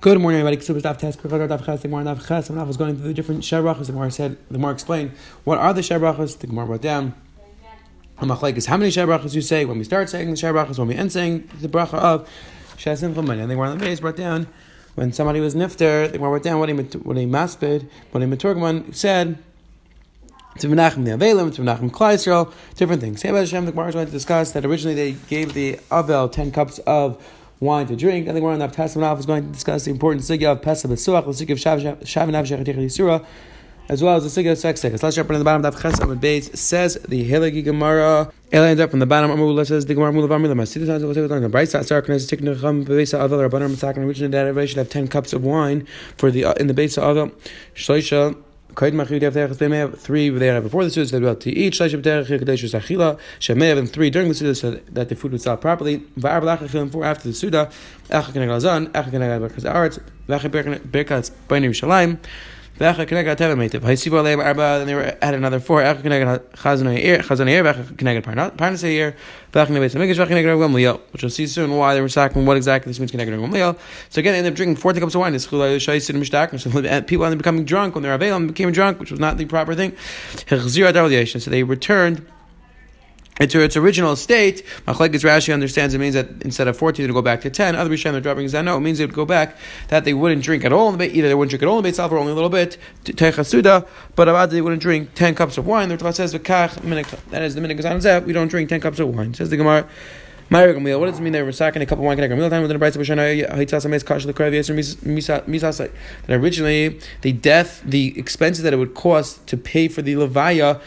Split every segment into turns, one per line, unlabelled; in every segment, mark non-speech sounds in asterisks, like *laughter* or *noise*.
Good morning, everybody. Ksubas Daf Tes Daf Ches. The Gemara Daf Ches. Was going through the different Shebrachas, the Gemara said, the Gemara explained, what are the Shebrachas? The Gemara wrote down. is how many Shebrachas you say when we start saying the Shebrachas, when we end saying the bracha of Shesim Chaman. And the Gemara on the base brought down when somebody was nifter. The Gemara wrote down what he what he maspid, what he maturgman said. To Menachem the Avelim, to Menachem Klai different things. Hey, Hashem, the Gemara is going to discuss that originally they gave the Avel ten cups of wine to drink. I think we're on the Pesach is going to discuss the important sugya of Pesach Besuach, the sugya of Shav and Avshech Yisura, as well as the sugya of sfek sfeika. Let's jump in the bottom of Ches Amid Beis says the Hilagi Gemara. Ela ends up from the bottom. Amar says the Gemara Mulav Amar Lamas. Sidus Hanzel was on the bright side. Sark Nes Tikna Cham Beisa Avel Rabbanar Matzak. Originally, that everybody should have ten cups of wine for the uh, in the of Avel. Shloisha. May three they have before the Suda, so about to eat. Achila. Shemay have three during the Suda, so that the food would sell properly. B'lachachil four after the Suda. Echa Vecha they were added another four. Parnas Eir. Vecha. Which we'll see soon why they were sacking what exactly this means. So again, they ended up drinking 40 cups of wine. *laughs* People ended up becoming drunk when they were available and became drunk, which was not the proper thing. So they returned into its original state, Machlekes Rashi understands it means that instead of 14, it would go back to 10. Other Rishonim are dropping is that no, it means it would go back that they wouldn't drink at all. Either they wouldn't drink at all in itself or only a little bit, Techasuda, but about they wouldn't drink 10 cups of wine. The Torah says, that is the Zeh, we don't drink 10 cups of wine. Says the Gemara. What does it mean they were sacking a couple of wine connector? Meal time within the Brisa That originally the death, the expenses that it would cost to pay for the levaya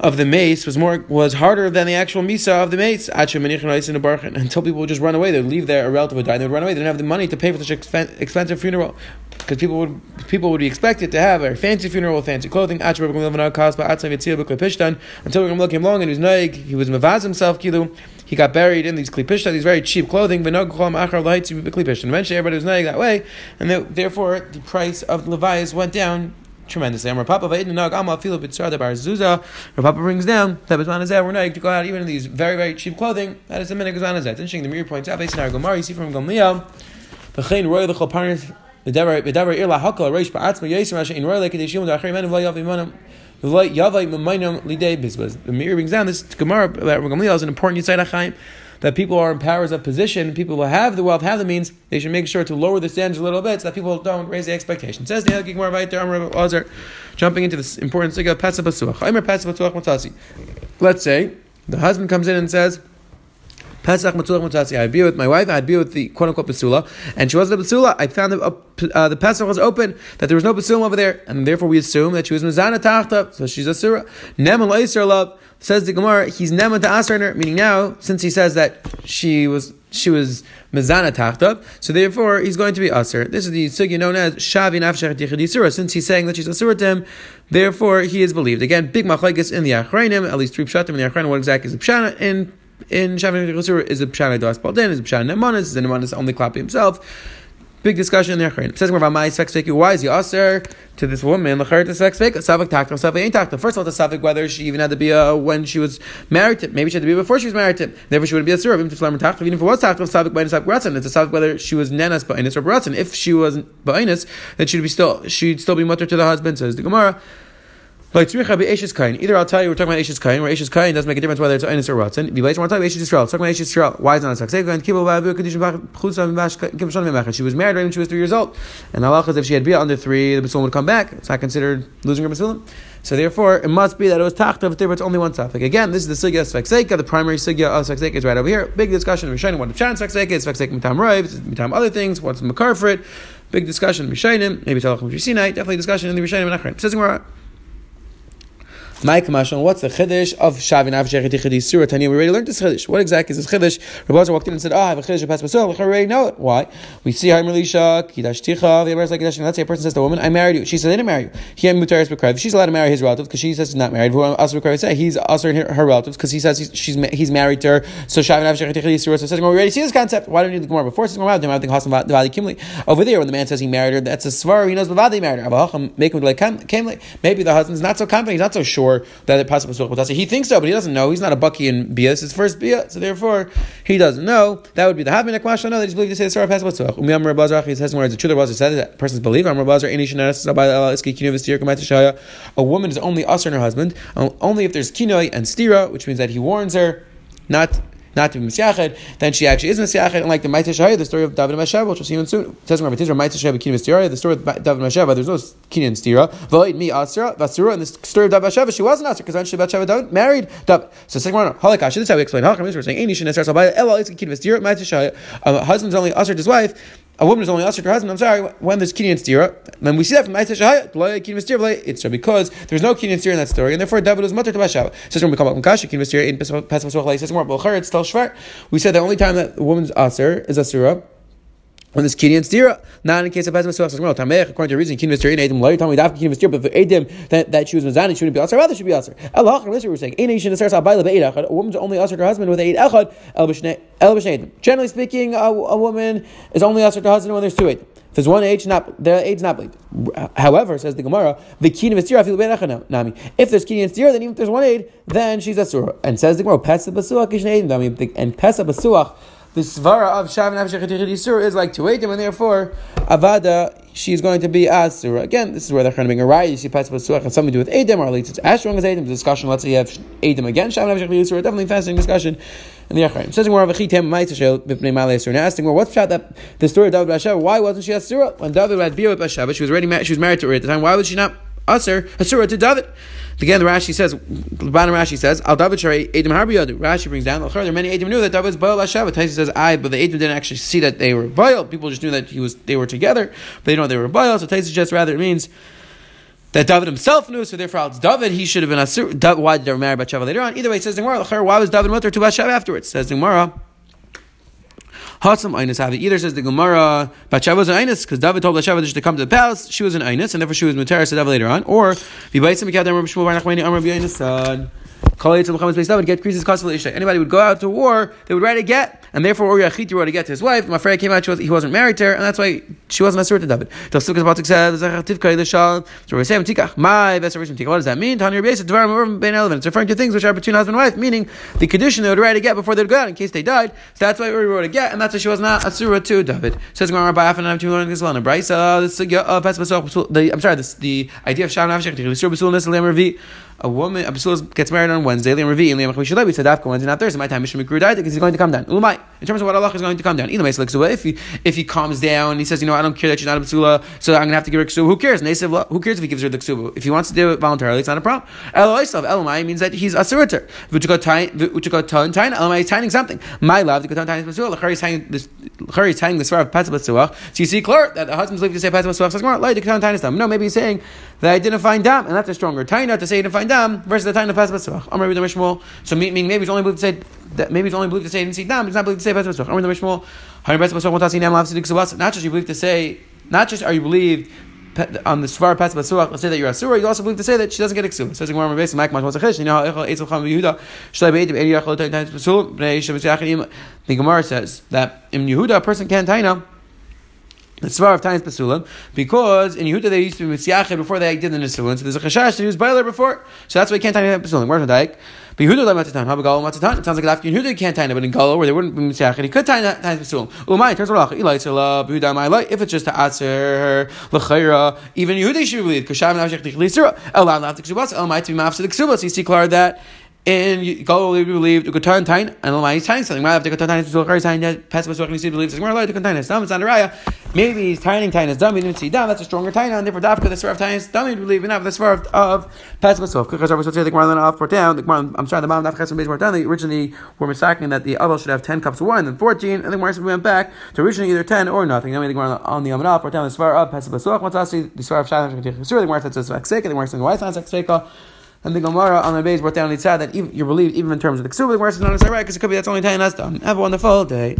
of the mace was more was harder than the actual misa of the mace. Until people would just run away, they'd leave their relative would die, they would run away. They didn't have the money to pay for such expensive funeral because people would people would be expected to have a fancy funeral with fancy clothing. Until Rabbi Gamliel came along and he was naig, he was mavaz himself, kilu. He got buried in these klipishta, these very cheap clothing. And eventually everybody was naig that way, and therefore the price of levias went down tremendously. Amar Papa Va'idinag Amal Filo Bitzar Bar Zuza. Papa brings down that Bizman Azeh, we're not to go out even in these very, very cheap clothing. That is the minute Bizman Azeh. Interesting, the Meiri points out, based on our Gomar, you see from Gamliel, the Chain Roy the Chalparnis, the Devar Ir Lahakal, Reish Ba'atzma Yisra Rasha in Roy V'Layav Imanam. Yavai Mamaynam Lidei Bizbaz. The Meiri brings down this Gemara that Gamliel is an important Yitzhak Chaim that people are in powers of position, people who have the wealth, have the means, they should make sure to lower the standards a little bit so that people don't raise the expectations. Says the Gemara there, jumping into this important sugya, Let's say the husband comes in and says, Pesach Matzulach Matzasi. I'd be with my wife. I'd be with the quote unquote Basula, and she wasn't a Basula. I found the, uh, the Pesach was open, that there was no Basulim over there, and therefore we assume that she was Mizana Tachta, so she's a Surah. Neman Loiser love. Says the Gemara, he's Neman to Asarner, meaning now, since he says that she was she was mezana tachta, so therefore he's going to be aser. This is the sugya known as shavi nafshech yichid Since he's saying that she's asura to him, therefore he is believed. Again, big machlekes in the achrayim, at least three pshatim in the achrayim. What exactly is the pshana in in Shavim Chosur is a Pshana Das Balden, is a Pshana Nemanis, is a Nemanis only clapping himself. Big discussion in the Achrein. Says sfek sfeika. Why is he aser to this woman? First of all, the savik whether she even had to be a when she was married to. Maybe she had to be before she was married to. Therefore, she wouldn't be a surah. Even if it was ratzon. It's a savik whether she was nenas ba'inus or ratzon. If she was ba'inus, then she'd be still she'd still be mutter to the husband. Says the Gemara. Like tzricha be eshes kain. Either I'll tell you we're talking about eshes kain, where eshes kain doesn't make a difference whether it's einus or ratzon. If you later want to talk about eshes Yisrael, talking about eshes Yisrael. Why is it not a success? And kibul ba'avu kadishim b'chutza mimach. She was married when she was three years old, and Allah if she had bia under three, the basulim would come back. It's not considered losing her basulim. So therefore, it must be that it was tachta if it's only one suffix. Again, this is the sugya of The primary sugya of sfexeka is right over here. Big discussion. Rishonim what the chan sfexeka is. Sfexeka mitam roiv, mitam other things. What's it? Big discussion. Rishonim maybe talachim Sinai. Definitely discussion in the Rishonim and Achron. Says my Kamashon, what's the Chiddush of Shavin Avshech Chiddush Surah Tanya? We already learned this Chiddush. What exactly is this Chiddush? Rabbi walked in and said, Oh, I have a Chiddush of Pas. We already know it. Why? We see Haim Elisha, Kidash Ticha, the Abbas like Kidash. Let's say a person says to a woman, I married you. She says, I didn't marry you. He had Mutaris Bekrev. She's allowed to marry his relatives because she says he's not married. Who also Bekrev say he's also her, her relatives because he says he's, she's, he's married to her. So Shavin Avshech Chiddush Surah. So says, we already see this concept. Why don't you need the Gemara before? Says, I think Hasan Vadi Kimli. Over there, when the man says he married her, that's a svar. He knows Vadi married her. Make him like Maybe the husband's not so confident. He's not so sure that pasuk basuach He thinks so, but he doesn't know. He's not a bucky in bia. It's his first bia, so therefore he doesn't know. That would be the having a No, that he's believed to say the story of pasuk basuach. Umiyam Rabazach. He says where a truth. Rabazach said that person's belief. Am Rabazach any shenas A woman is only us and her husband, um, only if there's kinoi and stira, which means that he warns her not not to be misyached, then she actually is misyached. And like the Maita Shahaya, the story of David and Masheva, which we'll see in soon. It says Rabbi Tizra Maita Kina Mistira, the story of David and Masheva, there's no Kina and Stira. Void me Asra, Vasura, and the story of David and Masheva, she wasn't Asra because eventually Bathsheba married David. So second one, Halakash, this is how we explain Halakam. We're saying Any Shin Esar Sabaya, Ela Itzki Kina Mistira, Maita Shahaya. Uh, A husband's only Asra to his wife a woman is only to her husband. I'm sorry, when there's kinyan stira, then we see that from Ma'aseh Shahaya, it's because there's no kinyan stira in that story, and therefore David was mutter to Bashava. Says when we come up Kasha, stira in Pesach says more, it's still shvar. We said the only time that the woman's usher is asura when there's kidney and stira, not in case of Pesach. Tamech, according to the reason, kidney stira, Adam, Lari, Tommy, Dafka, kidney stira, but for Adam, that, that she was Mazani, she wouldn't be Asar, rather should be Asar. Allah, this we're saying, Ain't Shin Asar Sabayla Be'ed Echad, a woman's only Asar her husband with Eid Echad, El B'Shnei Generally speaking, a, a woman is only Asar her husband when there's two Eid. If there's one age, not the age not believed. However, says the Gemara, the kini v'stira feel nami. If there's kini and stira, then even if there's one aid, then she's a surah. And says the Gemara, pesa basuach kishnei nami. And pesa basuach the svara of Shav Nafshech is like eightim, and therefore Avada she is going to be Asura. Again, this is where to bring a right. You see Pes Pasuach has something to do with Edim, or at least it's as strong as. The discussion, let's say you have Edim again, Shav Nafshech Yisur, definitely fascinating discussion And the Achayim. Says more of a Chitem Maitzashel Bipnei Malay Asura. Now asking, well, what's that the story of David Basheva? Why wasn't she Asura? When David had Bia with she was already married, she was married to her at the time. Why was she not Asur, Asura to David? Again, the Rashi says, the bottom Rashi says, Al David Shari Edim Harbiyadu. Rashi brings down, there are many Edim knew that David was Baal Hashav. Taisi says, I, but the Edim didn't actually see that they were Baal. People just knew that he was, they were together, but they know they were Baal. So Taisi suggests rather it means that David himself knew, so therefore it's David, he should have been Asur. Why did they marry Bathsheba later on? Either way, says the Gemara, why was David mutter to Bathsheba afterwards? Says Gemara, Hasam Einis have Either says the Gemara, Bathsheba was an Einis because David told Bathsheba to come to the palace. She was an Einis, and therefore she was Muteris to David later on. Or Vibaisim Mikad Amr Shmuel Bar Nachmani Amr B'Einis son. Anybody would go out to war, they would write a get, and therefore Uri Achiti wrote a get to his wife. My friend came out, was, he wasn't married to her, and that's why she wasn't a to David. So we're saying, my best What does that mean? It's referring to things which are between husband and wife, meaning the condition they would write a get before they'd go out in case they died. So that's why Uri wrote a get, and that's why she was not a surah to David. Says Gemara Afan and I'm learning this one. Brisa, the I'm sorry, this the idea of Shalom Avshech, a woman, a Basil gets married on Wednesday, Liam Revi, and Liam Chamishalai, we said Afka Wednesday, not Thursday. My time Mishra Mikru died because he's going to come down. Umay. In terms of what Allah is going to come down. Either way, so if he if he calms down, he says, you know, I don't care that she's not a Basula, so I'm going to have to give her ksuba. Who cares? Nasev, who cares if he gives her the ksuba? If he wants to do it voluntarily, it's not a problem. Eloisav, Elomai means that he's a suriter. Vuchukot Elomai is tying something. My love, the Kotan Tain Basula, Lachari is this, Lachari is tying the Svar of Patzabasuach. So you see clear that the husband's leaving to say Patzabasuach says, like the Kotan Tain No, maybe he's saying that I didn't find dam, and that's a stronger taina to say he didn't find dam versus the taina pas b'tzvach. Amar Rabbi Mishmol. So meaning maybe it's only believed to say that maybe it's only believed to say he didn't see dam. It's not believed to say see dam Not just you believe to say, not just are you believed on the Svar Pas Basuach, let's say that you're a Asura, you also believe to say that she doesn't get Shabbat The Gemara says that in Yehuda, a person can't taina the Svar of Tainis Pasulim, because in Yehuda they used to be Mitziyached before they did the Nisulim, so there's a Chashash that he was Bailer before, so that's why he can't Tainis Pasulim. Where's the Daik? But Yehuda like Matatan, Habagalo Matatan. It sounds like after Yehuda can't Taina, but in Galo where they wouldn't be Mitziyached, he could Taina Tainis Pasulim. Umay, turns out, Eli Tzala, Yehuda My Light, if it's just to Atzer, Lechayra, even Yehuda should believe, because Shav Navshech Tichlisira, Allah not the Ksubas, El Might to be Mafsa the Ksubas, you see clear that and go we believe the turn Tain and Lamai is tying something. Might have to Tain to Zokar Tain that Pesach Zokar Nisi believes it's more like to Tain is dumb, it's not raya. Maybe he's tying Tain is dumb, he didn't see dumb, that's a stronger Tain, and therefore Dafka the Svar of Tain is dumb, he believe enough the Svar of, of Pesach Zokar. Because I was say the Gemara off port down, the Gemara, I'm sorry, the Mom Dafka some more down, they originally were mistaken that the Abel should have 10 cups of wine, then 14, and then Gemara went back to originally either 10 or nothing. Then we the on the Amanah port down the Svar of Pesach Zokar, what's us the Svar of Shalom the Gemara says it's Svar the Gemara says why it's not Svar and the Gemara on the base brought down the side that even, you're believed even in terms of the Ksuba, the Gemara is not necessarily right because it could be that's only 10 us done. Have a wonderful day.